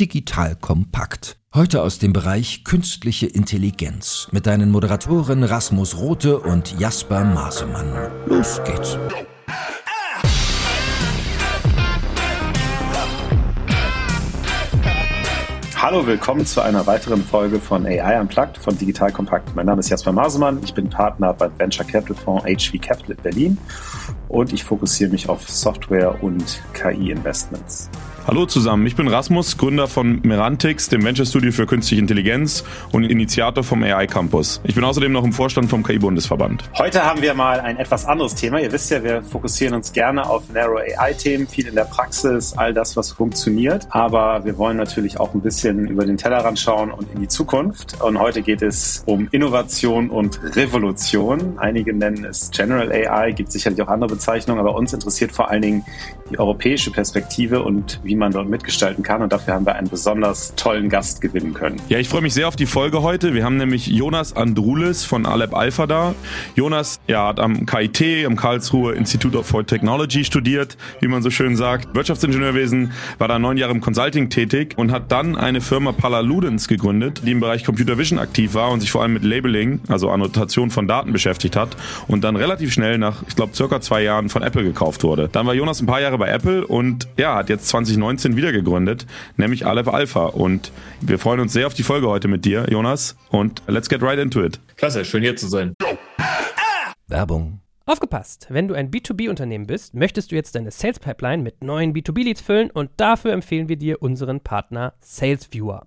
Digital Kompakt. Heute aus dem Bereich künstliche Intelligenz mit deinen Moderatoren Rasmus Rote und Jasper Masemann. Los geht's. Hallo, willkommen zu einer weiteren Folge von AI Unplugged von Digital Kompakt. Mein Name ist Jasper Masemann, ich bin Partner beim Venture Capital Fonds HV Capital in Berlin und ich fokussiere mich auf Software und KI-Investments. Hallo zusammen, ich bin Rasmus, Gründer von Merantix, dem Venture Studio für Künstliche Intelligenz und Initiator vom AI Campus. Ich bin außerdem noch im Vorstand vom KI-Bundesverband. Heute haben wir mal ein etwas anderes Thema. Ihr wisst ja, wir fokussieren uns gerne auf Narrow AI-Themen, viel in der Praxis, all das, was funktioniert. Aber wir wollen natürlich auch ein bisschen über den Tellerrand schauen und in die Zukunft. Und heute geht es um Innovation und Revolution. Einige nennen es General AI, gibt sicherlich auch andere Bezeichnungen, aber uns interessiert vor allen Dingen die europäische Perspektive und wie man dort mitgestalten kann. Und dafür haben wir einen besonders tollen Gast gewinnen können. Ja, ich freue mich sehr auf die Folge heute. Wir haben nämlich Jonas Andrulis von Alep Alpha da. Jonas ja, hat am KIT, am Karlsruhe Institute for Technology studiert, wie man so schön sagt. Wirtschaftsingenieurwesen, war da neun Jahre im Consulting tätig und hat dann eine Firma Palaludens gegründet, die im Bereich Computer Vision aktiv war und sich vor allem mit Labeling, also Annotation von Daten beschäftigt hat und dann relativ schnell nach, ich glaube, circa zwei Jahren von Apple gekauft wurde. Dann war Jonas ein paar Jahre bei Apple und ja, hat jetzt 2019 wieder gegründet, nämlich Aleph Alpha. Und wir freuen uns sehr auf die Folge heute mit dir, Jonas. Und let's get right into it. Klasse, schön hier zu sein. Werbung. Aufgepasst! Wenn du ein B2B-Unternehmen bist, möchtest du jetzt deine Sales Pipeline mit neuen B2B-Leads füllen und dafür empfehlen wir dir unseren Partner SalesViewer.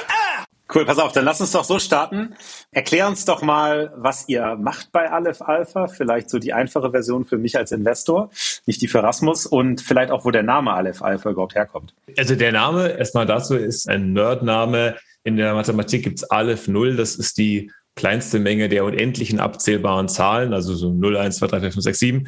Cool, pass auf, dann lass uns doch so starten. Erklär uns doch mal, was ihr macht bei Aleph Alpha. Vielleicht so die einfache Version für mich als Investor, nicht die für Rasmus und vielleicht auch, wo der Name Aleph Alpha überhaupt herkommt. Also der Name, erstmal dazu, ist ein Nerdname. In der Mathematik gibt's Aleph Null. Das ist die kleinste Menge der unendlichen abzählbaren Zahlen, also so 0, 1, 2, 3, 4, 5, 6, 7.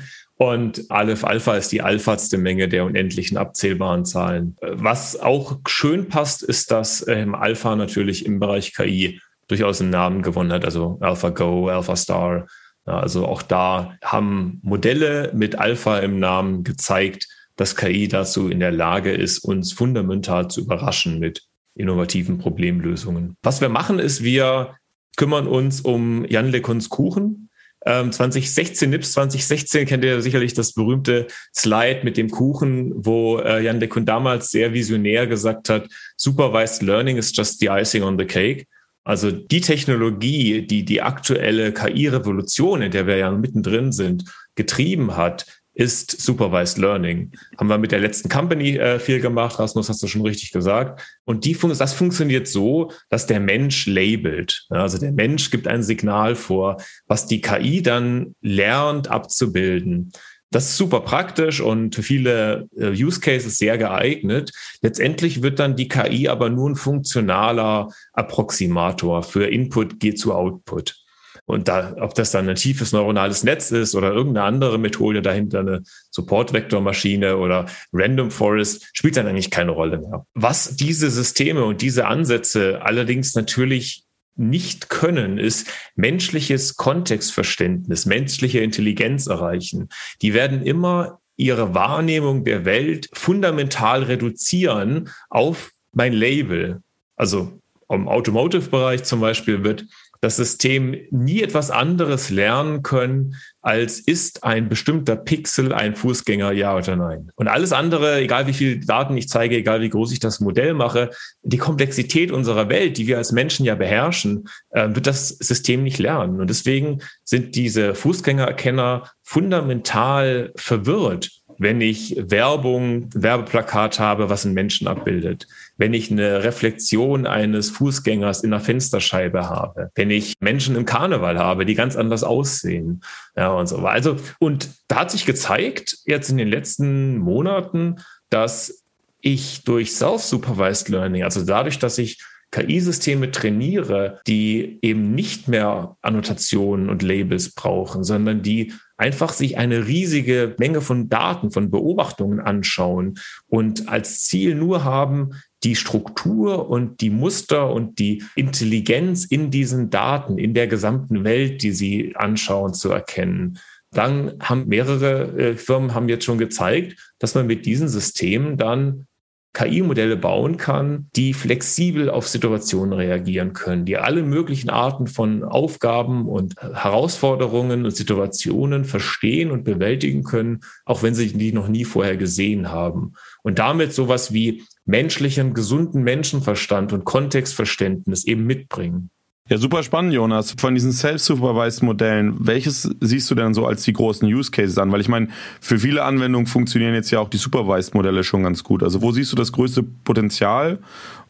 Und Aleph Alpha ist die alphatste Menge der unendlichen abzählbaren Zahlen. Was auch schön passt, ist, dass ähm, Alpha natürlich im Bereich KI durchaus einen Namen gewonnen hat, also AlphaGo, AlphaStar. Ja, also auch da haben Modelle mit Alpha im Namen gezeigt, dass KI dazu in der Lage ist, uns fundamental zu überraschen mit innovativen Problemlösungen. Was wir machen, ist, wir kümmern uns um Jan LeCons Kuchen. 2016, NIPS 2016 kennt ihr sicherlich das berühmte Slide mit dem Kuchen, wo äh, Jan LeCun damals sehr visionär gesagt hat, Supervised Learning is just the icing on the cake. Also die Technologie, die die aktuelle KI-Revolution, in der wir ja mittendrin sind, getrieben hat, ist Supervised Learning. Haben wir mit der letzten Company äh, viel gemacht, Rasmus, hast du schon richtig gesagt. Und die fun das funktioniert so, dass der Mensch labelt. Also der Mensch gibt ein Signal vor, was die KI dann lernt abzubilden. Das ist super praktisch und für viele äh, Use Cases sehr geeignet. Letztendlich wird dann die KI aber nur ein funktionaler Approximator für Input geht zu Output. Und da, ob das dann ein tiefes neuronales Netz ist oder irgendeine andere Methode dahinter, eine Support-Vektor-Maschine oder Random Forest, spielt dann eigentlich keine Rolle mehr. Was diese Systeme und diese Ansätze allerdings natürlich nicht können, ist menschliches Kontextverständnis, menschliche Intelligenz erreichen. Die werden immer ihre Wahrnehmung der Welt fundamental reduzieren auf mein Label. Also im Automotive-Bereich zum Beispiel wird das System nie etwas anderes lernen können, als ist ein bestimmter Pixel ein Fußgänger, ja oder nein. Und alles andere, egal wie viel Daten ich zeige, egal wie groß ich das Modell mache, die Komplexität unserer Welt, die wir als Menschen ja beherrschen, äh, wird das System nicht lernen. Und deswegen sind diese Fußgängererkenner fundamental verwirrt wenn ich Werbung, Werbeplakat habe, was einen Menschen abbildet, wenn ich eine Reflexion eines Fußgängers in der Fensterscheibe habe, wenn ich Menschen im Karneval habe, die ganz anders aussehen, ja, und so weiter. Also, und da hat sich gezeigt, jetzt in den letzten Monaten, dass ich durch Self-Supervised Learning, also dadurch, dass ich KI-Systeme trainiere, die eben nicht mehr Annotationen und Labels brauchen, sondern die einfach sich eine riesige Menge von Daten, von Beobachtungen anschauen und als Ziel nur haben, die Struktur und die Muster und die Intelligenz in diesen Daten, in der gesamten Welt, die sie anschauen, zu erkennen. Dann haben mehrere äh, Firmen haben jetzt schon gezeigt, dass man mit diesen Systemen dann KI-Modelle bauen kann, die flexibel auf Situationen reagieren können, die alle möglichen Arten von Aufgaben und Herausforderungen und Situationen verstehen und bewältigen können, auch wenn sie die noch nie vorher gesehen haben. Und damit sowas wie menschlichen, gesunden Menschenverstand und Kontextverständnis eben mitbringen. Ja, super spannend, Jonas. Von diesen self-supervised Modellen, welches siehst du denn so als die großen Use Cases an? Weil ich meine, für viele Anwendungen funktionieren jetzt ja auch die supervised Modelle schon ganz gut. Also wo siehst du das größte Potenzial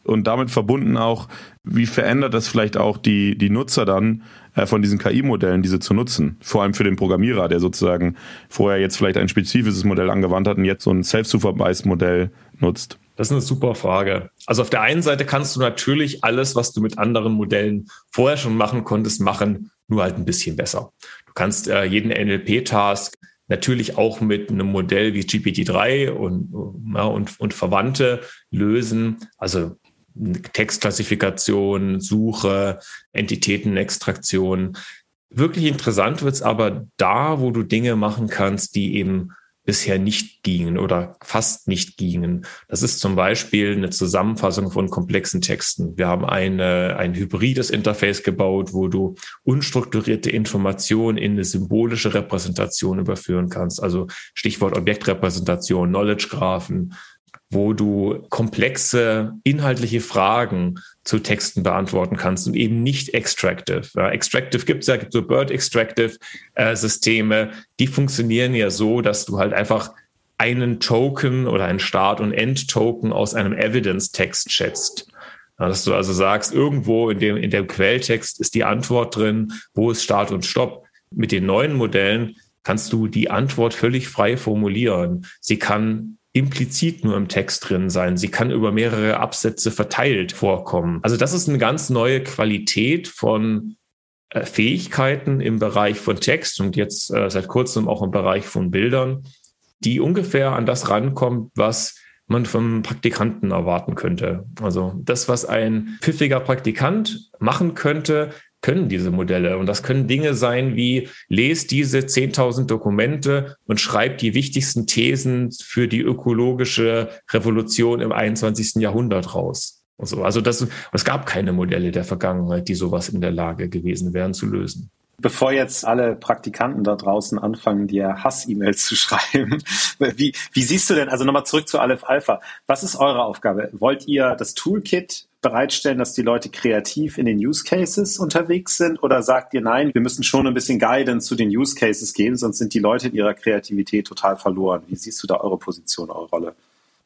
und damit verbunden auch, wie verändert das vielleicht auch die, die Nutzer dann äh, von diesen KI-Modellen, diese zu nutzen? Vor allem für den Programmierer, der sozusagen vorher jetzt vielleicht ein spezifisches Modell angewandt hat und jetzt so ein self-supervised Modell nutzt. Das ist eine super Frage. Also auf der einen Seite kannst du natürlich alles, was du mit anderen Modellen vorher schon machen konntest, machen, nur halt ein bisschen besser. Du kannst äh, jeden NLP-Task natürlich auch mit einem Modell wie GPT-3 und, ja, und, und Verwandte lösen. Also Textklassifikation, Suche, Entitätenextraktion. Wirklich interessant wird es aber da, wo du Dinge machen kannst, die eben bisher nicht gingen oder fast nicht gingen. Das ist zum Beispiel eine Zusammenfassung von komplexen Texten. Wir haben eine, ein hybrides Interface gebaut, wo du unstrukturierte Informationen in eine symbolische Repräsentation überführen kannst. Also Stichwort Objektrepräsentation, Knowledge-Graphen, wo du komplexe inhaltliche Fragen zu Texten beantworten kannst und eben nicht extractive. Ja, extractive gibt es ja, gibt so Bird Extractive äh, Systeme, die funktionieren ja so, dass du halt einfach einen Token oder einen Start- und End-Token aus einem Evidence-Text schätzt. Ja, dass du also sagst, irgendwo in dem, in dem Quelltext ist die Antwort drin, wo ist Start und Stopp. Mit den neuen Modellen kannst du die Antwort völlig frei formulieren. Sie kann implizit nur im Text drin sein. Sie kann über mehrere Absätze verteilt vorkommen. Also das ist eine ganz neue Qualität von äh, Fähigkeiten im Bereich von Text und jetzt äh, seit kurzem auch im Bereich von Bildern, die ungefähr an das rankommt, was man vom Praktikanten erwarten könnte. Also das, was ein pfiffiger Praktikant machen könnte, können diese Modelle. Und das können Dinge sein wie, lest diese 10.000 Dokumente und schreibt die wichtigsten Thesen für die ökologische Revolution im 21. Jahrhundert raus. Und so. Also das, es gab keine Modelle der Vergangenheit, die sowas in der Lage gewesen wären zu lösen. Bevor jetzt alle Praktikanten da draußen anfangen, dir Hass-E-Mails zu schreiben, wie, wie siehst du denn, also nochmal zurück zu Aleph Alpha, was ist eure Aufgabe? Wollt ihr das Toolkit bereitstellen, dass die Leute kreativ in den Use Cases unterwegs sind? Oder sagt ihr, nein, wir müssen schon ein bisschen Guidance zu den Use Cases geben, sonst sind die Leute in ihrer Kreativität total verloren? Wie siehst du da eure Position, eure Rolle?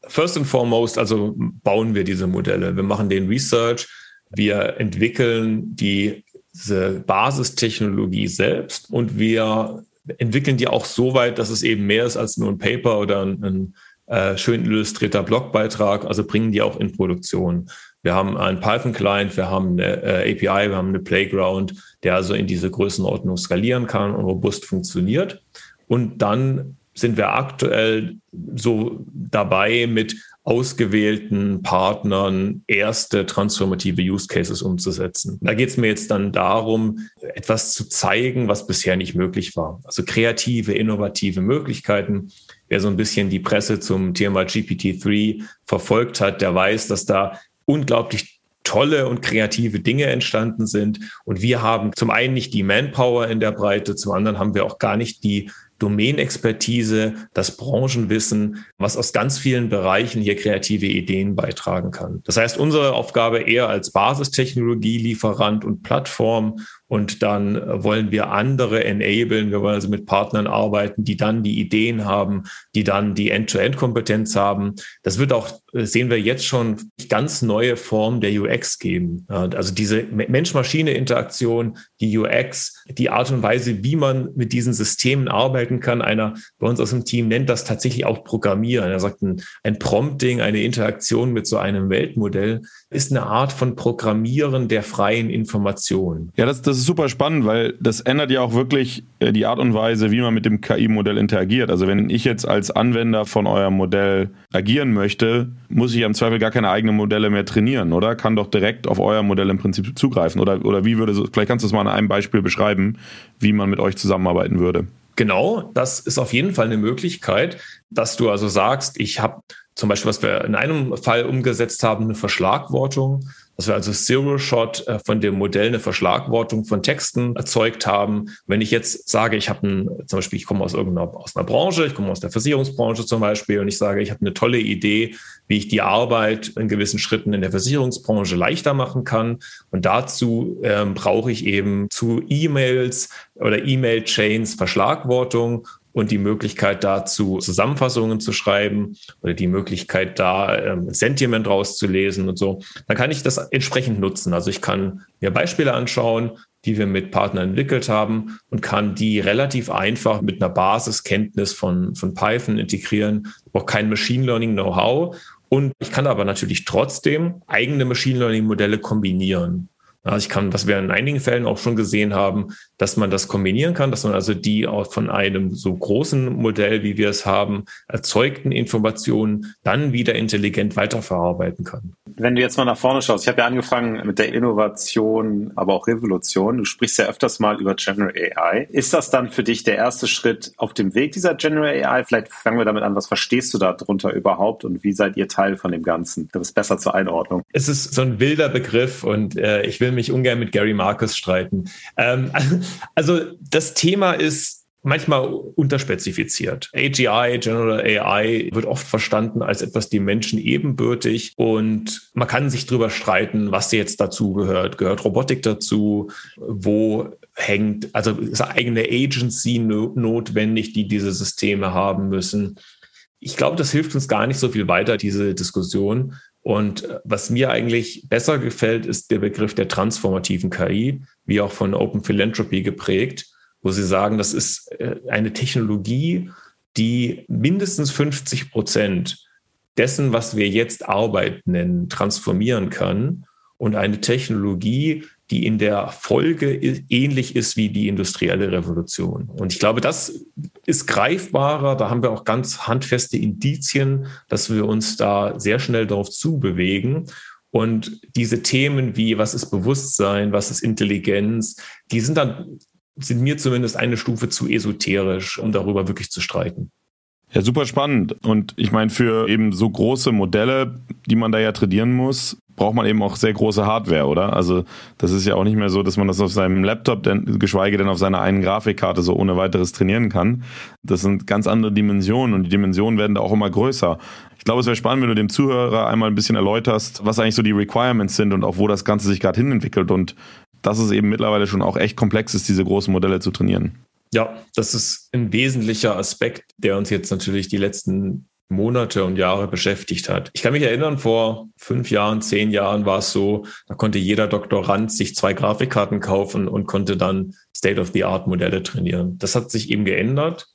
First and foremost, also bauen wir diese Modelle. Wir machen den Research. Wir entwickeln die, diese Basistechnologie selbst und wir entwickeln die auch so weit, dass es eben mehr ist als nur ein Paper oder ein, ein äh, schön illustrierter Blogbeitrag, also bringen die auch in Produktion. Wir haben einen Python-Client, wir haben eine äh, API, wir haben eine Playground, der also in diese Größenordnung skalieren kann und robust funktioniert. Und dann sind wir aktuell so dabei, mit ausgewählten Partnern erste transformative Use Cases umzusetzen. Da geht es mir jetzt dann darum, etwas zu zeigen, was bisher nicht möglich war. Also kreative, innovative Möglichkeiten. Wer so ein bisschen die Presse zum Thema GPT-3 verfolgt hat, der weiß, dass da unglaublich tolle und kreative Dinge entstanden sind. Und wir haben zum einen nicht die Manpower in der Breite, zum anderen haben wir auch gar nicht die Domänexpertise, das Branchenwissen, was aus ganz vielen Bereichen hier kreative Ideen beitragen kann. Das heißt, unsere Aufgabe eher als Basistechnologie, Lieferant und Plattform und dann wollen wir andere enablen. Wir wollen also mit Partnern arbeiten, die dann die Ideen haben, die dann die End-to-End-Kompetenz haben. Das wird auch, sehen wir jetzt schon, ganz neue Formen der UX geben. Also diese Mensch-Maschine-Interaktion, die UX, die Art und Weise, wie man mit diesen Systemen arbeiten kann. Einer bei uns aus dem Team nennt das tatsächlich auch Programmieren. Er sagt, ein, ein Prompting, eine Interaktion mit so einem Weltmodell ist eine Art von Programmieren der freien Information. Ja, das, das ist super spannend, weil das ändert ja auch wirklich äh, die Art und Weise, wie man mit dem KI-Modell interagiert. Also wenn ich jetzt als Anwender von eurem Modell agieren möchte, muss ich ja im Zweifel gar keine eigenen Modelle mehr trainieren, oder? Kann doch direkt auf euer Modell im Prinzip zugreifen. Oder, oder wie würde, vielleicht kannst du es mal an einem Beispiel beschreiben, wie man mit euch zusammenarbeiten würde. Genau, das ist auf jeden Fall eine Möglichkeit, dass du also sagst, ich habe zum Beispiel, was wir in einem Fall umgesetzt haben, eine Verschlagwortung dass wir also Zero-Shot äh, von dem Modell eine Verschlagwortung von Texten erzeugt haben. Wenn ich jetzt sage, ich habe ein, zum Beispiel, ich komme aus irgendeiner aus einer Branche, ich komme aus der Versicherungsbranche zum Beispiel und ich sage, ich habe eine tolle Idee, wie ich die Arbeit in gewissen Schritten in der Versicherungsbranche leichter machen kann. Und dazu ähm, brauche ich eben zu E-Mails oder E-Mail-Chains Verschlagwortung und die Möglichkeit dazu Zusammenfassungen zu schreiben oder die Möglichkeit da ähm, Sentiment rauszulesen und so, dann kann ich das entsprechend nutzen. Also ich kann mir Beispiele anschauen, die wir mit Partnern entwickelt haben und kann die relativ einfach mit einer Basiskenntnis von, von Python integrieren. Ich brauche kein Machine Learning Know-how und ich kann aber natürlich trotzdem eigene Machine Learning Modelle kombinieren. Also ich kann, was wir in einigen Fällen auch schon gesehen haben, dass man das kombinieren kann, dass man also die auch von einem so großen Modell, wie wir es haben, erzeugten Informationen dann wieder intelligent weiterverarbeiten kann. Wenn du jetzt mal nach vorne schaust, ich habe ja angefangen mit der Innovation, aber auch Revolution. Du sprichst ja öfters mal über General AI. Ist das dann für dich der erste Schritt auf dem Weg dieser General AI? Vielleicht fangen wir damit an. Was verstehst du darunter überhaupt und wie seid ihr Teil von dem Ganzen? Das ist besser zur Einordnung. Es ist so ein wilder Begriff und äh, ich will mich ungern mit Gary Marcus streiten. Ähm, also das Thema ist manchmal unterspezifiziert. AGI, General AI, wird oft verstanden als etwas dem Menschen ebenbürtig und man kann sich darüber streiten, was jetzt dazu gehört. Gehört Robotik dazu? Wo hängt, also ist eigene Agency notwendig, die diese Systeme haben müssen? Ich glaube, das hilft uns gar nicht so viel weiter, diese Diskussion. Und äh, was mir eigentlich besser gefällt, ist der Begriff der transformativen KI, wie auch von Open Philanthropy geprägt, wo sie sagen, das ist äh, eine Technologie, die mindestens 50 Prozent dessen, was wir jetzt Arbeit nennen, transformieren kann. Und eine Technologie, die in der Folge ähnlich ist wie die industrielle Revolution. Und ich glaube, das ist greifbarer. Da haben wir auch ganz handfeste Indizien, dass wir uns da sehr schnell darauf zubewegen. Und diese Themen wie, was ist Bewusstsein, was ist Intelligenz, die sind dann, sind mir zumindest eine Stufe zu esoterisch, um darüber wirklich zu streiten. Ja, super spannend. Und ich meine, für eben so große Modelle, die man da ja trainieren muss, braucht man eben auch sehr große Hardware, oder? Also das ist ja auch nicht mehr so, dass man das auf seinem Laptop, denn, geschweige denn auf seiner einen Grafikkarte so ohne weiteres trainieren kann. Das sind ganz andere Dimensionen und die Dimensionen werden da auch immer größer. Ich glaube, es wäre spannend, wenn du dem Zuhörer einmal ein bisschen erläuterst, was eigentlich so die Requirements sind und auch wo das Ganze sich gerade hinentwickelt und dass es eben mittlerweile schon auch echt komplex ist, diese großen Modelle zu trainieren. Ja, das ist ein wesentlicher Aspekt, der uns jetzt natürlich die letzten Monate und Jahre beschäftigt hat. Ich kann mich erinnern, vor fünf Jahren, zehn Jahren war es so, da konnte jeder Doktorand sich zwei Grafikkarten kaufen und konnte dann State-of-the-Art-Modelle trainieren. Das hat sich eben geändert.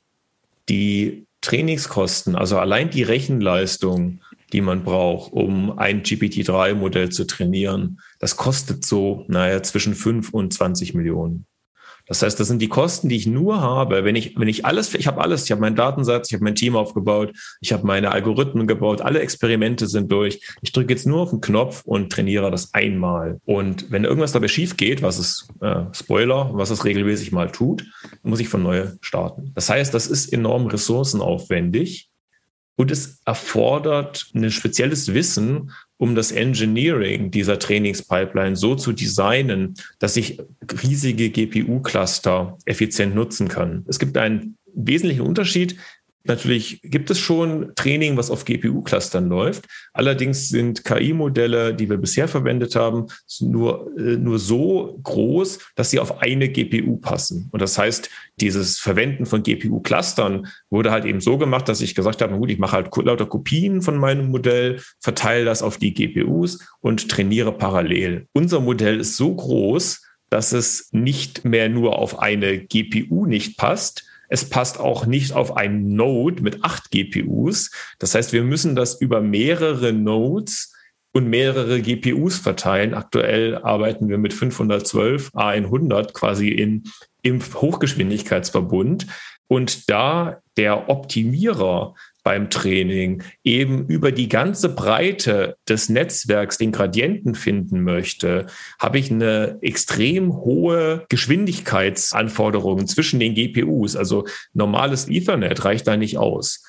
Die Trainingskosten, also allein die Rechenleistung, die man braucht, um ein GPT-3-Modell zu trainieren, das kostet so, naja, zwischen fünf und 20 Millionen. Das heißt, das sind die Kosten, die ich nur habe, wenn ich, wenn ich alles, ich habe alles, ich habe meinen Datensatz, ich habe mein Team aufgebaut, ich habe meine Algorithmen gebaut, alle Experimente sind durch. Ich drücke jetzt nur auf den Knopf und trainiere das einmal. Und wenn irgendwas dabei schief geht, was es, äh, Spoiler, was es regelmäßig mal tut, muss ich von neu starten. Das heißt, das ist enorm ressourcenaufwendig. Und es erfordert ein spezielles Wissen, um das Engineering dieser Trainingspipeline so zu designen, dass ich riesige GPU-Cluster effizient nutzen kann. Es gibt einen wesentlichen Unterschied. Natürlich gibt es schon Training, was auf GPU-Clustern läuft. Allerdings sind KI-Modelle, die wir bisher verwendet haben, nur, äh, nur so groß, dass sie auf eine GPU passen. Und das heißt, dieses Verwenden von GPU-Clustern wurde halt eben so gemacht, dass ich gesagt habe, gut, ich mache halt lauter Kopien von meinem Modell, verteile das auf die GPUs und trainiere parallel. Unser Modell ist so groß, dass es nicht mehr nur auf eine GPU nicht passt, es passt auch nicht auf ein Node mit acht GPUs. Das heißt, wir müssen das über mehrere Nodes und mehrere GPUs verteilen. Aktuell arbeiten wir mit 512 A100 quasi in, im Hochgeschwindigkeitsverbund. Und da der Optimierer beim Training eben über die ganze Breite des Netzwerks den Gradienten finden möchte, habe ich eine extrem hohe Geschwindigkeitsanforderung zwischen den GPUs. Also normales Ethernet reicht da nicht aus.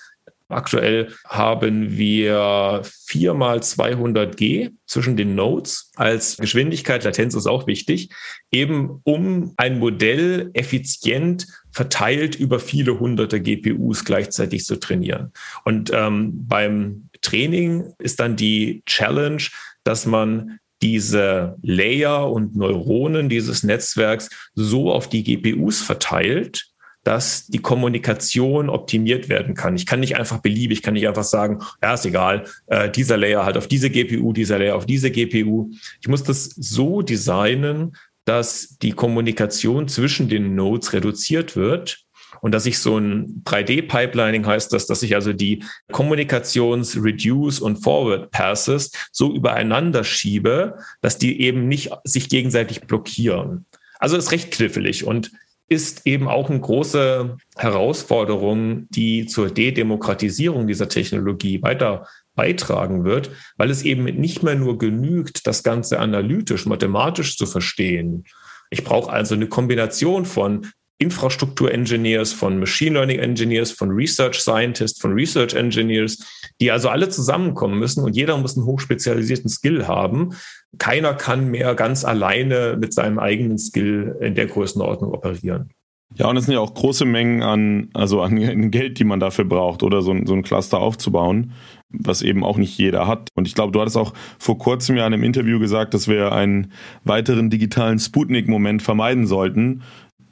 Aktuell haben wir viermal 200 G zwischen den Nodes als Geschwindigkeit. Latenz ist auch wichtig, eben um ein Modell effizient verteilt über viele hunderte GPUs gleichzeitig zu trainieren. Und ähm, beim Training ist dann die Challenge, dass man diese Layer und Neuronen dieses Netzwerks so auf die GPUs verteilt, dass die Kommunikation optimiert werden kann. Ich kann nicht einfach beliebig, ich kann nicht einfach sagen, ja, ist egal, äh, dieser Layer halt auf diese GPU, dieser Layer auf diese GPU. Ich muss das so designen, dass die Kommunikation zwischen den Nodes reduziert wird und dass ich so ein 3D-Pipelining heißt das, dass ich also die Kommunikations-, Reduce- und Forward-Passes so übereinander schiebe, dass die eben nicht sich gegenseitig blockieren. Also ist recht knifflig und ist eben auch eine große Herausforderung, die zur Dedemokratisierung dieser Technologie weiter beitragen wird, weil es eben nicht mehr nur genügt, das Ganze analytisch, mathematisch zu verstehen. Ich brauche also eine Kombination von Infrastruktur-Engineers, von Machine Learning Engineers, von Research Scientists, von Research Engineers, die also alle zusammenkommen müssen und jeder muss einen hochspezialisierten Skill haben. Keiner kann mehr ganz alleine mit seinem eigenen Skill in der Größenordnung operieren. Ja, und es sind ja auch große Mengen an, also an Geld, die man dafür braucht, oder so, so ein Cluster aufzubauen, was eben auch nicht jeder hat. Und ich glaube, du hattest auch vor kurzem ja in einem Interview gesagt, dass wir einen weiteren digitalen Sputnik-Moment vermeiden sollten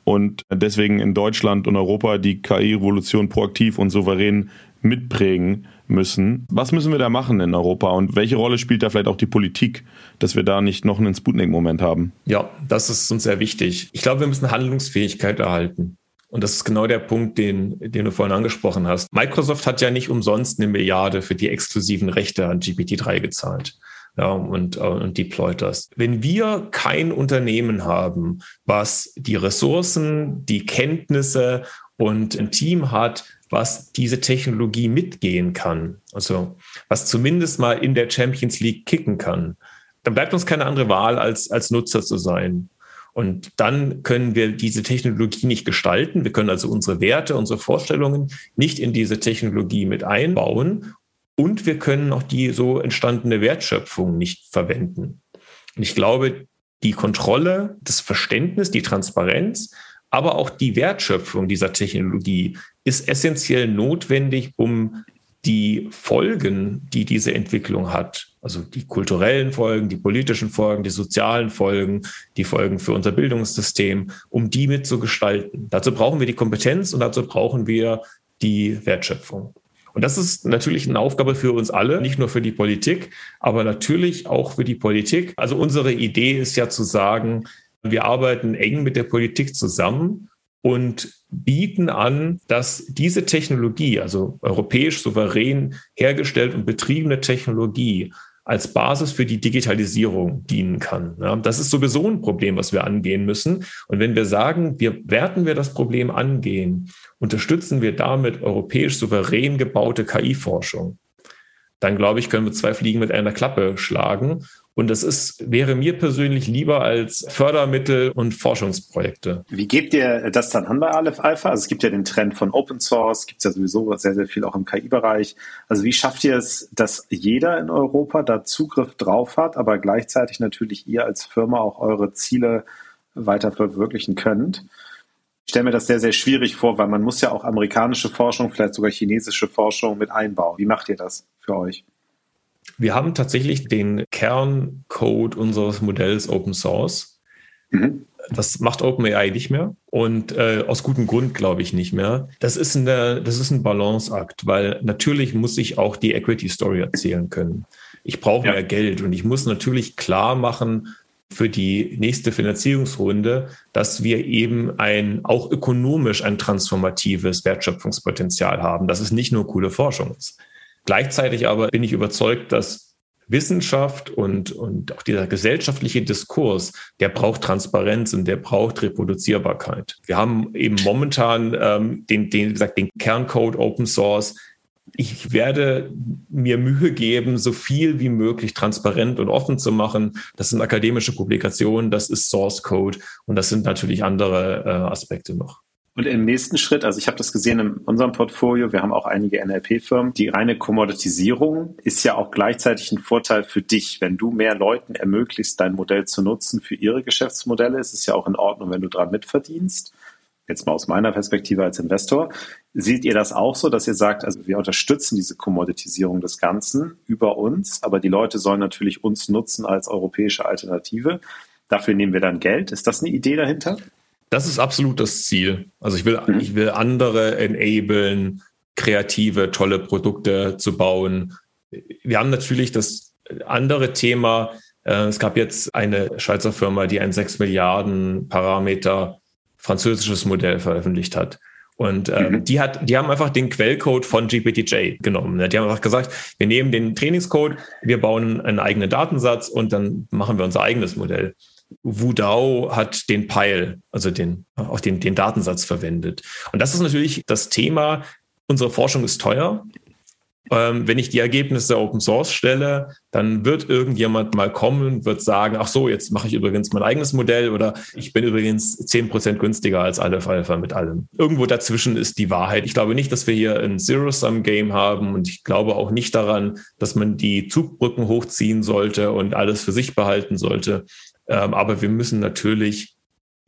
und deswegen in Deutschland und Europa die KI-Revolution proaktiv und souverän mitprägen müssen. Was müssen wir da machen in Europa und welche Rolle spielt da vielleicht auch die Politik, dass wir da nicht noch einen Sputnik-Moment haben? Ja, das ist uns sehr wichtig. Ich glaube, wir müssen Handlungsfähigkeit erhalten. Und das ist genau der Punkt, den, den du vorhin angesprochen hast. Microsoft hat ja nicht umsonst eine Milliarde für die exklusiven Rechte an GPT-3 gezahlt ja, und, äh, und deployt das. Wenn wir kein Unternehmen haben, was die Ressourcen, die Kenntnisse und ein Team hat, was diese Technologie mitgehen kann, also was zumindest mal in der Champions League kicken kann, dann bleibt uns keine andere Wahl, als, als Nutzer zu sein. Und dann können wir diese Technologie nicht gestalten. Wir können also unsere Werte, unsere Vorstellungen nicht in diese Technologie mit einbauen. Und wir können auch die so entstandene Wertschöpfung nicht verwenden. Und ich glaube, die Kontrolle, das Verständnis, die Transparenz, aber auch die Wertschöpfung dieser Technologie ist essentiell notwendig, um die Folgen, die diese Entwicklung hat, also die kulturellen Folgen, die politischen Folgen, die sozialen Folgen, die Folgen für unser Bildungssystem, um die mitzugestalten. Dazu brauchen wir die Kompetenz und dazu brauchen wir die Wertschöpfung. Und das ist natürlich eine Aufgabe für uns alle, nicht nur für die Politik, aber natürlich auch für die Politik. Also unsere Idee ist ja zu sagen, wir arbeiten eng mit der Politik zusammen und bieten an, dass diese Technologie, also europäisch souverän hergestellt und betriebene Technologie, als Basis für die Digitalisierung dienen kann. Ja, das ist sowieso ein Problem, was wir angehen müssen. Und wenn wir sagen, wir werten wir das Problem angehen, unterstützen wir damit europäisch souverän gebaute KI-Forschung, dann glaube ich, können wir zwei Fliegen mit einer Klappe schlagen und das ist, wäre mir persönlich lieber als Fördermittel und Forschungsprojekte. Wie gebt ihr das dann an bei Aleph Alpha? Also es gibt ja den Trend von Open Source, gibt es ja sowieso sehr, sehr viel auch im KI-Bereich. Also wie schafft ihr es, dass jeder in Europa da Zugriff drauf hat, aber gleichzeitig natürlich ihr als Firma auch eure Ziele weiter verwirklichen könnt? Ich stelle mir das sehr, sehr schwierig vor, weil man muss ja auch amerikanische Forschung, vielleicht sogar chinesische Forschung mit einbauen. Wie macht ihr das für euch? Wir haben tatsächlich den Kerncode unseres Modells Open Source. Mhm. Das macht OpenAI nicht mehr und äh, aus gutem Grund glaube ich nicht mehr. Das ist, eine, das ist ein Balanceakt, weil natürlich muss ich auch die Equity Story erzählen können. Ich brauche ja. mehr Geld und ich muss natürlich klar machen für die nächste Finanzierungsrunde, dass wir eben ein auch ökonomisch ein transformatives Wertschöpfungspotenzial haben, dass es nicht nur coole Forschung ist. Gleichzeitig aber bin ich überzeugt, dass Wissenschaft und, und auch dieser gesellschaftliche Diskurs, der braucht Transparenz und der braucht Reproduzierbarkeit. Wir haben eben momentan ähm, den, den, wie gesagt, den Kerncode Open Source. Ich werde mir Mühe geben, so viel wie möglich transparent und offen zu machen. Das sind akademische Publikationen, das ist Source Code und das sind natürlich andere äh, Aspekte noch. Und im nächsten Schritt, also ich habe das gesehen in unserem Portfolio, wir haben auch einige NLP-Firmen, die reine Kommoditisierung ist ja auch gleichzeitig ein Vorteil für dich. Wenn du mehr Leuten ermöglicht, dein Modell zu nutzen für ihre Geschäftsmodelle, ist es ja auch in Ordnung, wenn du dran mitverdienst. Jetzt mal aus meiner Perspektive als Investor. Seht ihr das auch so, dass ihr sagt, also wir unterstützen diese Kommoditisierung des Ganzen über uns, aber die Leute sollen natürlich uns nutzen als europäische Alternative. Dafür nehmen wir dann Geld. Ist das eine Idee dahinter? Das ist absolut das Ziel. Also ich will, mhm. ich will andere enablen, kreative, tolle Produkte zu bauen. Wir haben natürlich das andere Thema. Äh, es gab jetzt eine Schweizer Firma, die ein 6 Milliarden Parameter französisches Modell veröffentlicht hat. Und ähm, mhm. die hat, die haben einfach den Quellcode von GPTJ genommen. Die haben einfach gesagt, wir nehmen den Trainingscode, wir bauen einen eigenen Datensatz und dann machen wir unser eigenes Modell. Wudao hat den Pile, also den, auch den, den Datensatz verwendet. Und das ist natürlich das Thema. Unsere Forschung ist teuer. Ähm, wenn ich die Ergebnisse Open Source stelle, dann wird irgendjemand mal kommen und wird sagen, ach so, jetzt mache ich übrigens mein eigenes Modell oder ich bin übrigens zehn Prozent günstiger als alle Alpha mit allem. Irgendwo dazwischen ist die Wahrheit. Ich glaube nicht, dass wir hier ein Zero-Sum-Game haben und ich glaube auch nicht daran, dass man die Zugbrücken hochziehen sollte und alles für sich behalten sollte. Ähm, aber wir müssen natürlich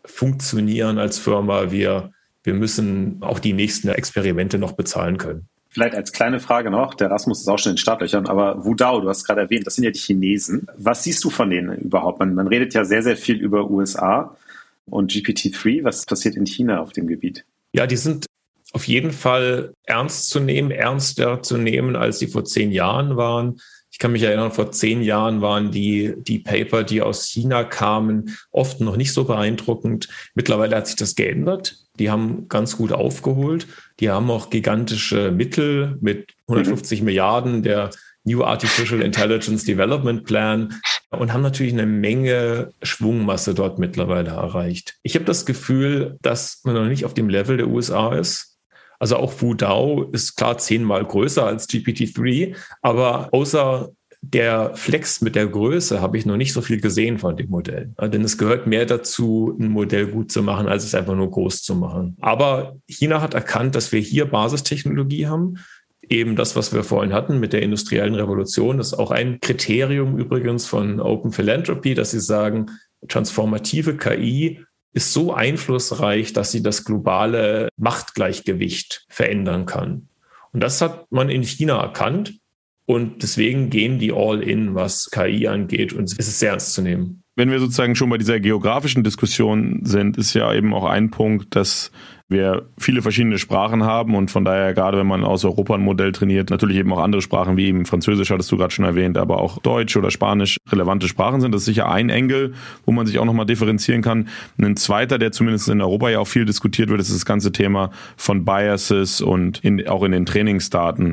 funktionieren als Firma. Wir, wir müssen auch die nächsten Experimente noch bezahlen können. Vielleicht als kleine Frage noch, der Rasmus ist auch schon in den Startlöchern, aber Wudao, du hast gerade erwähnt, das sind ja die Chinesen. Was siehst du von denen überhaupt? Man, man redet ja sehr, sehr viel über USA und GPT-3. Was passiert in China auf dem Gebiet? Ja, die sind auf jeden Fall ernst zu nehmen, ernster zu nehmen, als sie vor zehn Jahren waren. Ich kann mich erinnern, vor zehn Jahren waren die, die Paper, die aus China kamen, oft noch nicht so beeindruckend. Mittlerweile hat sich das geändert. Die haben ganz gut aufgeholt. Die haben auch gigantische Mittel mit 150 mhm. Milliarden der New Artificial Intelligence Development Plan und haben natürlich eine Menge Schwungmasse dort mittlerweile erreicht. Ich habe das Gefühl, dass man noch nicht auf dem Level der USA ist. Also auch Wudao ist klar zehnmal größer als GPT-3, aber außer der Flex mit der Größe habe ich noch nicht so viel gesehen von dem Modell. Denn es gehört mehr dazu, ein Modell gut zu machen, als es einfach nur groß zu machen. Aber China hat erkannt, dass wir hier Basistechnologie haben. Eben das, was wir vorhin hatten mit der industriellen Revolution, ist auch ein Kriterium übrigens von Open Philanthropy, dass sie sagen, transformative KI ist so einflussreich, dass sie das globale Machtgleichgewicht verändern kann. Und das hat man in China erkannt. Und deswegen gehen die all in, was KI angeht. Und es ist sehr ernst zu nehmen. Wenn wir sozusagen schon bei dieser geografischen Diskussion sind, ist ja eben auch ein Punkt, dass wir viele verschiedene Sprachen haben und von daher, gerade wenn man aus Europa ein Modell trainiert, natürlich eben auch andere Sprachen wie eben Französisch hattest du gerade schon erwähnt, aber auch Deutsch oder Spanisch relevante Sprachen sind. Das ist sicher ein Engel, wo man sich auch nochmal differenzieren kann. Ein zweiter, der zumindest in Europa ja auch viel diskutiert wird, ist das ganze Thema von Biases und in, auch in den Trainingsdaten.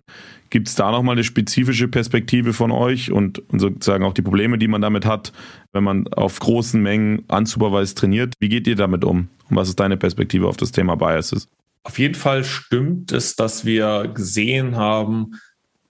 Gibt es da nochmal eine spezifische Perspektive von euch und, und sozusagen auch die Probleme, die man damit hat, wenn man auf großen Mengen unsupervised trainiert? Wie geht ihr damit um? Und was ist deine Perspektive auf das Thema Biases? Auf jeden Fall stimmt es, dass wir gesehen haben,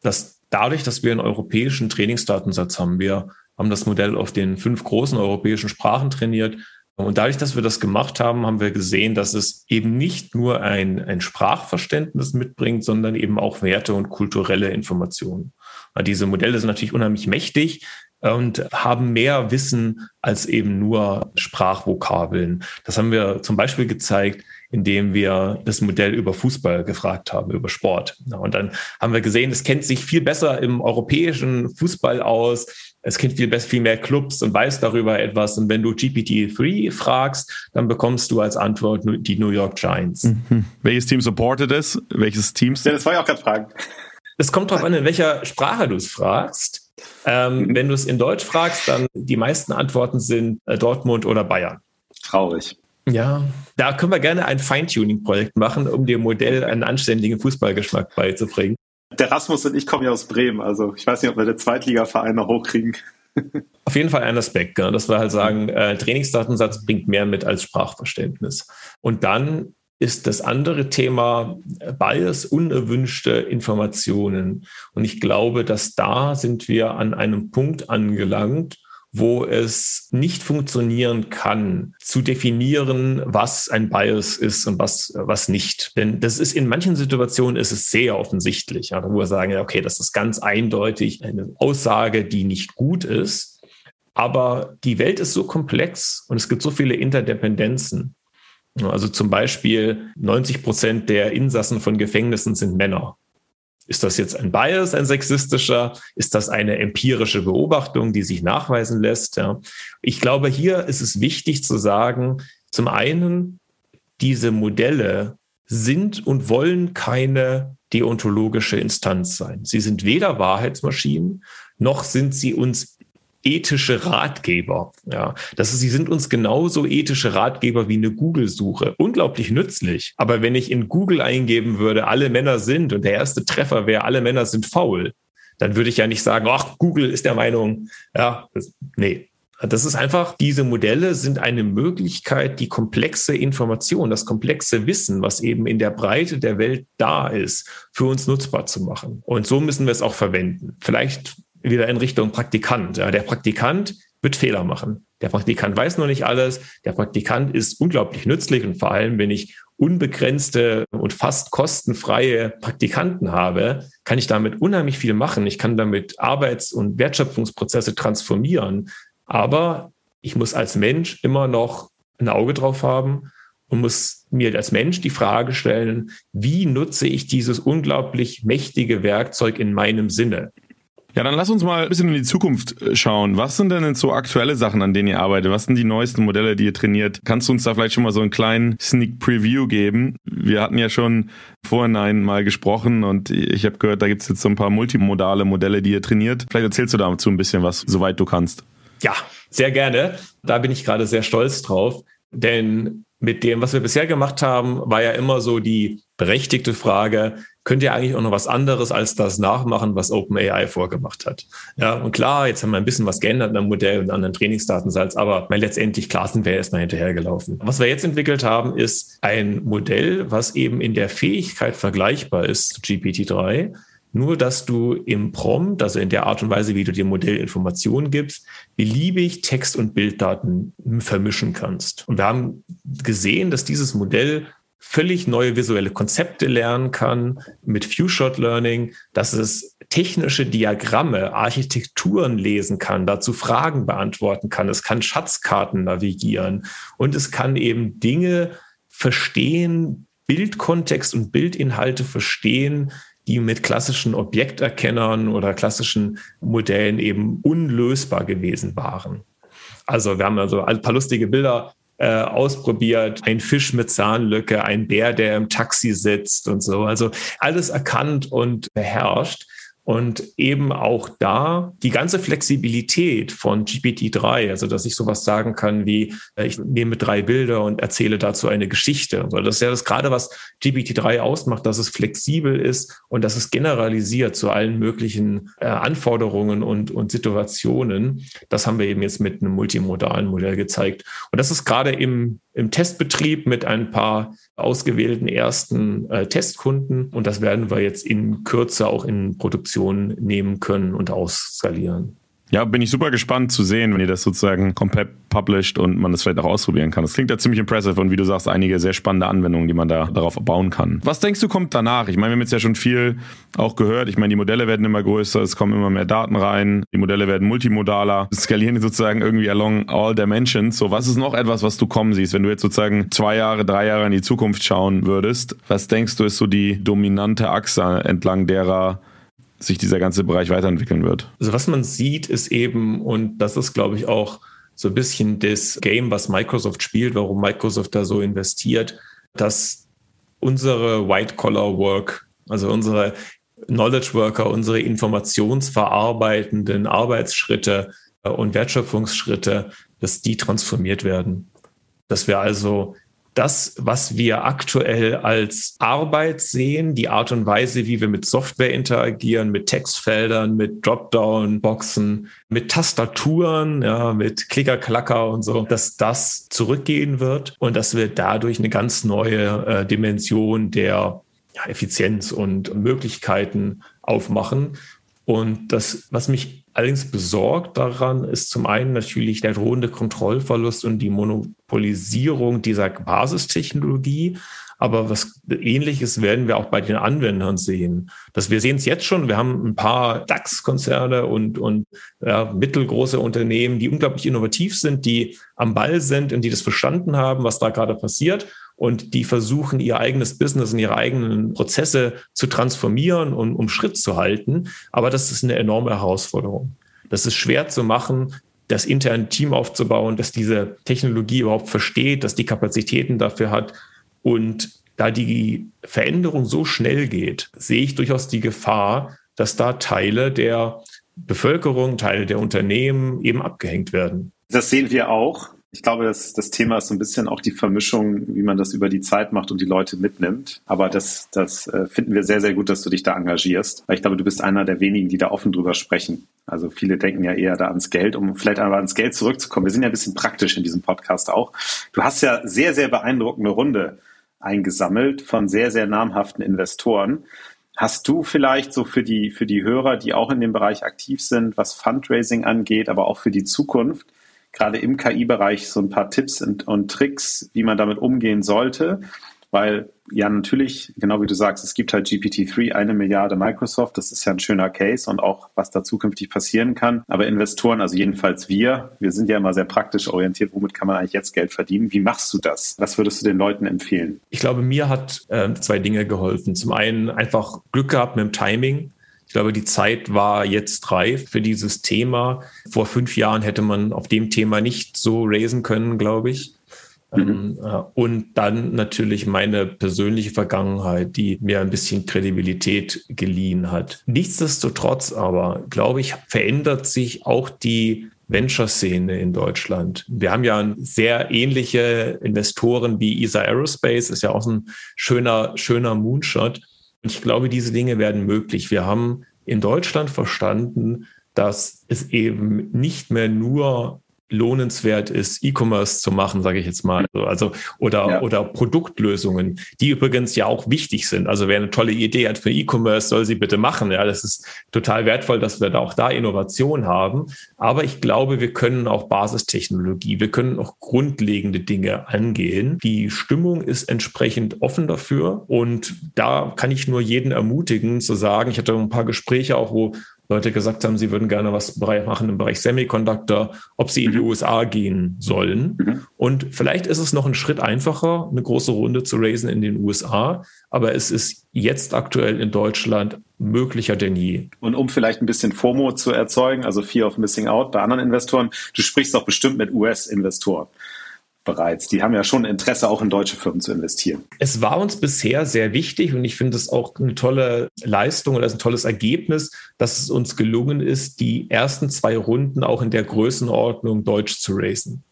dass dadurch, dass wir einen europäischen Trainingsdatensatz haben, wir haben das Modell auf den fünf großen europäischen Sprachen trainiert, und dadurch, dass wir das gemacht haben, haben wir gesehen, dass es eben nicht nur ein, ein Sprachverständnis mitbringt, sondern eben auch Werte und kulturelle Informationen. Diese Modelle sind natürlich unheimlich mächtig und haben mehr Wissen als eben nur Sprachvokabeln. Das haben wir zum Beispiel gezeigt, indem wir das Modell über Fußball gefragt haben, über Sport. Und dann haben wir gesehen, es kennt sich viel besser im europäischen Fußball aus. Es kennt viel, besser, viel mehr Clubs und weiß darüber etwas. Und wenn du GPT-3 fragst, dann bekommst du als Antwort die New York Giants. Mhm. Welches Team supportet es? Welches Team? Ja, das war ich auch gerade fragen. Es kommt darauf an, in welcher Sprache du es fragst. Ähm, mhm. Wenn du es in Deutsch fragst, dann die meisten Antworten sind äh, Dortmund oder Bayern. Traurig. Ja, da können wir gerne ein Feintuning-Projekt machen, um dem Modell einen anständigen Fußballgeschmack beizubringen. Der Rasmus und ich kommen ja aus Bremen, also ich weiß nicht, ob wir den Zweitligaverein noch hochkriegen. Auf jeden Fall ein Aspekt, ja, dass wir halt sagen, äh, Trainingsdatensatz bringt mehr mit als Sprachverständnis. Und dann ist das andere Thema Bias, unerwünschte Informationen. Und ich glaube, dass da sind wir an einem Punkt angelangt, wo es nicht funktionieren kann, zu definieren, was ein Bias ist und was, was nicht. Denn das ist in manchen Situationen ist es sehr offensichtlich, ja, wo wir sagen, ja, okay, das ist ganz eindeutig eine Aussage, die nicht gut ist. Aber die Welt ist so komplex und es gibt so viele Interdependenzen. Also zum Beispiel 90 Prozent der Insassen von Gefängnissen sind Männer. Ist das jetzt ein Bias, ein sexistischer? Ist das eine empirische Beobachtung, die sich nachweisen lässt? Ja. Ich glaube, hier ist es wichtig zu sagen, zum einen, diese Modelle sind und wollen keine deontologische Instanz sein. Sie sind weder Wahrheitsmaschinen, noch sind sie uns ethische Ratgeber. Ja, das ist, sie sind uns genauso ethische Ratgeber wie eine Google-Suche. Unglaublich nützlich. Aber wenn ich in Google eingeben würde, alle Männer sind und der erste Treffer wäre, alle Männer sind faul, dann würde ich ja nicht sagen, ach, Google ist der Meinung, ja, das, nee. Das ist einfach, diese Modelle sind eine Möglichkeit, die komplexe Information, das komplexe Wissen, was eben in der Breite der Welt da ist, für uns nutzbar zu machen. Und so müssen wir es auch verwenden. Vielleicht wieder in Richtung Praktikant. Ja, der Praktikant wird Fehler machen. Der Praktikant weiß noch nicht alles. Der Praktikant ist unglaublich nützlich und vor allem, wenn ich unbegrenzte und fast kostenfreie Praktikanten habe, kann ich damit unheimlich viel machen. Ich kann damit Arbeits- und Wertschöpfungsprozesse transformieren. Aber ich muss als Mensch immer noch ein Auge drauf haben und muss mir als Mensch die Frage stellen, wie nutze ich dieses unglaublich mächtige Werkzeug in meinem Sinne? Ja, dann lass uns mal ein bisschen in die Zukunft äh, schauen. Was sind denn so aktuelle Sachen, an denen ihr arbeitet? Was sind die neuesten Modelle, die ihr trainiert? Kannst du uns da vielleicht schon mal so einen kleinen Sneak Preview geben? Wir hatten ja schon vorhin mal gesprochen und ich habe gehört, da gibt's jetzt so ein paar multimodale Modelle, die ihr trainiert. Vielleicht erzählst du dazu ein bisschen was, soweit du kannst. Ja, sehr gerne. Da bin ich gerade sehr stolz drauf, denn mit dem, was wir bisher gemacht haben, war ja immer so die berechtigte Frage, könnt ihr eigentlich auch noch was anderes als das nachmachen, was OpenAI vorgemacht hat. Ja, und klar, jetzt haben wir ein bisschen was geändert am Modell und anderen Trainingsdatensatz, aber weil letztendlich klar sind wir erstmal hinterhergelaufen. Was wir jetzt entwickelt haben, ist ein Modell, was eben in der Fähigkeit vergleichbar ist zu GPT-3, nur dass du im Prompt, also in der Art und Weise, wie du dem Modell Informationen gibst, beliebig Text- und Bilddaten vermischen kannst. Und wir haben gesehen, dass dieses Modell völlig neue visuelle Konzepte lernen kann mit Few-Shot Learning, dass es technische Diagramme, Architekturen lesen kann, dazu Fragen beantworten kann. Es kann Schatzkarten navigieren und es kann eben Dinge verstehen, Bildkontext und Bildinhalte verstehen, die mit klassischen Objekterkennern oder klassischen Modellen eben unlösbar gewesen waren. Also wir haben also ein paar lustige Bilder äh, ausprobiert. Ein Fisch mit Zahnlücke, ein Bär, der im Taxi sitzt und so. Also alles erkannt und beherrscht. Und eben auch da die ganze Flexibilität von GPT-3, also dass ich sowas sagen kann wie, äh, ich nehme drei Bilder und erzähle dazu eine Geschichte. Das ist ja das gerade, was GPT-3 ausmacht, dass es flexibel ist und dass es generalisiert zu allen möglichen äh, Anforderungen und, und Situationen. Das haben wir eben jetzt mit einem multimodalen Modell gezeigt. Und das ist gerade im, im Testbetrieb mit ein paar ausgewählten ersten äh, Testkunden. Und das werden wir jetzt in Kürze auch in Produktion nehmen können und ausskalieren. Ja, bin ich super gespannt zu sehen, wenn ihr das sozusagen komplett published und man das vielleicht auch ausprobieren kann. Das klingt ja ziemlich impressive und wie du sagst, einige sehr spannende Anwendungen, die man da darauf bauen kann. Was denkst du kommt danach? Ich meine, wir haben jetzt ja schon viel auch gehört. Ich meine, die Modelle werden immer größer, es kommen immer mehr Daten rein, die Modelle werden multimodaler, skalieren sozusagen irgendwie along all dimensions. So, was ist noch etwas, was du kommen siehst, wenn du jetzt sozusagen zwei Jahre, drei Jahre in die Zukunft schauen würdest? Was denkst du ist so die dominante Achse entlang derer sich dieser ganze Bereich weiterentwickeln wird. Also was man sieht, ist eben, und das ist, glaube ich, auch so ein bisschen das Game, was Microsoft spielt, warum Microsoft da so investiert, dass unsere White-Collar-Work, also unsere Knowledge Worker, unsere informationsverarbeitenden Arbeitsschritte äh, und Wertschöpfungsschritte, dass die transformiert werden. Dass wir also das, was wir aktuell als Arbeit sehen, die Art und Weise, wie wir mit Software interagieren, mit Textfeldern, mit Dropdown-Boxen, mit Tastaturen, ja, mit Klicker-Klacker und so, dass das zurückgehen wird und dass wir dadurch eine ganz neue äh, Dimension der ja, Effizienz und Möglichkeiten aufmachen. Und das, was mich allerdings besorgt daran ist zum einen natürlich der drohende Kontrollverlust und die Monopolisierung dieser Basistechnologie. Aber was ähnliches werden wir auch bei den Anwendern sehen. Dass wir sehen es jetzt schon, wir haben ein paar DAX-Konzerne und, und ja, mittelgroße Unternehmen, die unglaublich innovativ sind, die am Ball sind und die das verstanden haben, was da gerade passiert und die versuchen, ihr eigenes Business und ihre eigenen Prozesse zu transformieren und um Schritt zu halten. Aber das ist eine enorme Herausforderung. Das ist schwer zu machen, das interne Team aufzubauen, dass diese Technologie überhaupt versteht, dass die Kapazitäten dafür hat. Und da die Veränderung so schnell geht, sehe ich durchaus die Gefahr, dass da Teile der Bevölkerung, Teile der Unternehmen eben abgehängt werden. Das sehen wir auch. Ich glaube, das, das Thema ist so ein bisschen auch die Vermischung, wie man das über die Zeit macht und die Leute mitnimmt. Aber das, das äh, finden wir sehr, sehr gut, dass du dich da engagierst. Weil ich glaube, du bist einer der wenigen, die da offen drüber sprechen. Also viele denken ja eher da ans Geld, um vielleicht aber ans Geld zurückzukommen. Wir sind ja ein bisschen praktisch in diesem Podcast auch. Du hast ja sehr, sehr beeindruckende Runde eingesammelt von sehr, sehr namhaften Investoren. Hast du vielleicht so für die, für die Hörer, die auch in dem Bereich aktiv sind, was Fundraising angeht, aber auch für die Zukunft, gerade im KI-Bereich so ein paar Tipps und, und Tricks, wie man damit umgehen sollte. Weil ja natürlich, genau wie du sagst, es gibt halt GPT-3, eine Milliarde Microsoft, das ist ja ein schöner Case und auch, was da zukünftig passieren kann. Aber Investoren, also jedenfalls wir, wir sind ja immer sehr praktisch orientiert, womit kann man eigentlich jetzt Geld verdienen? Wie machst du das? Was würdest du den Leuten empfehlen? Ich glaube, mir hat äh, zwei Dinge geholfen. Zum einen einfach Glück gehabt mit dem Timing. Ich glaube, die Zeit war jetzt reif für dieses Thema. Vor fünf Jahren hätte man auf dem Thema nicht so raisen können, glaube ich. Mhm. Ähm, äh, und dann natürlich meine persönliche Vergangenheit, die mir ein bisschen Kredibilität geliehen hat. Nichtsdestotrotz aber, glaube ich, verändert sich auch die Venture-Szene in Deutschland. Wir haben ja sehr ähnliche Investoren wie ESA Aerospace, ist ja auch ein schöner, schöner Moonshot. Ich glaube, diese Dinge werden möglich. Wir haben in Deutschland verstanden, dass es eben nicht mehr nur lohnenswert ist, E-Commerce zu machen, sage ich jetzt mal. Also oder ja. oder Produktlösungen, die übrigens ja auch wichtig sind. Also wer eine tolle Idee hat für E-Commerce, soll sie bitte machen. Ja, das ist total wertvoll, dass wir da auch da Innovation haben. Aber ich glaube, wir können auch Basistechnologie, wir können auch grundlegende Dinge angehen. Die Stimmung ist entsprechend offen dafür und da kann ich nur jeden ermutigen zu sagen. Ich hatte ein paar Gespräche auch, wo Leute gesagt haben, sie würden gerne was machen im Bereich Semiconductor, ob sie in die mhm. USA gehen sollen. Mhm. Und vielleicht ist es noch ein Schritt einfacher, eine große Runde zu raisen in den USA, aber es ist jetzt aktuell in Deutschland möglicher denn je. Und um vielleicht ein bisschen FOMO zu erzeugen, also Fear of Missing Out bei anderen Investoren, du sprichst auch bestimmt mit US-Investoren bereits. Die haben ja schon Interesse, auch in deutsche Firmen zu investieren. Es war uns bisher sehr wichtig und ich finde es auch eine tolle Leistung oder ein tolles Ergebnis, dass es uns gelungen ist, die ersten zwei Runden auch in der Größenordnung deutsch zu racen.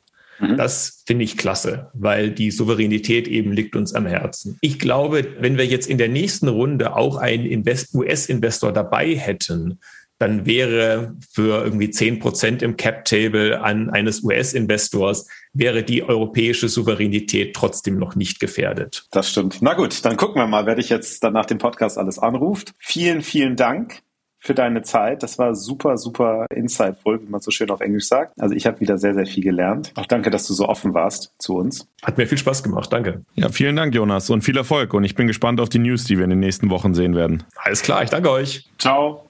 Mhm. Das finde ich klasse, weil die Souveränität eben liegt uns am Herzen. Ich glaube, wenn wir jetzt in der nächsten Runde auch einen US-Investor dabei hätten, dann wäre für irgendwie zehn Prozent im Cap-Table an eines US-Investors wäre die europäische Souveränität trotzdem noch nicht gefährdet. Das stimmt. Na gut, dann gucken wir mal, wer dich jetzt dann nach dem Podcast alles anruft. Vielen, vielen Dank für deine Zeit. Das war super, super insightful, wie man so schön auf Englisch sagt. Also ich habe wieder sehr, sehr viel gelernt. Auch danke, dass du so offen warst zu uns. Hat mir viel Spaß gemacht. Danke. Ja, vielen Dank, Jonas, und viel Erfolg. Und ich bin gespannt auf die News, die wir in den nächsten Wochen sehen werden. Alles klar, ich danke euch. Ciao.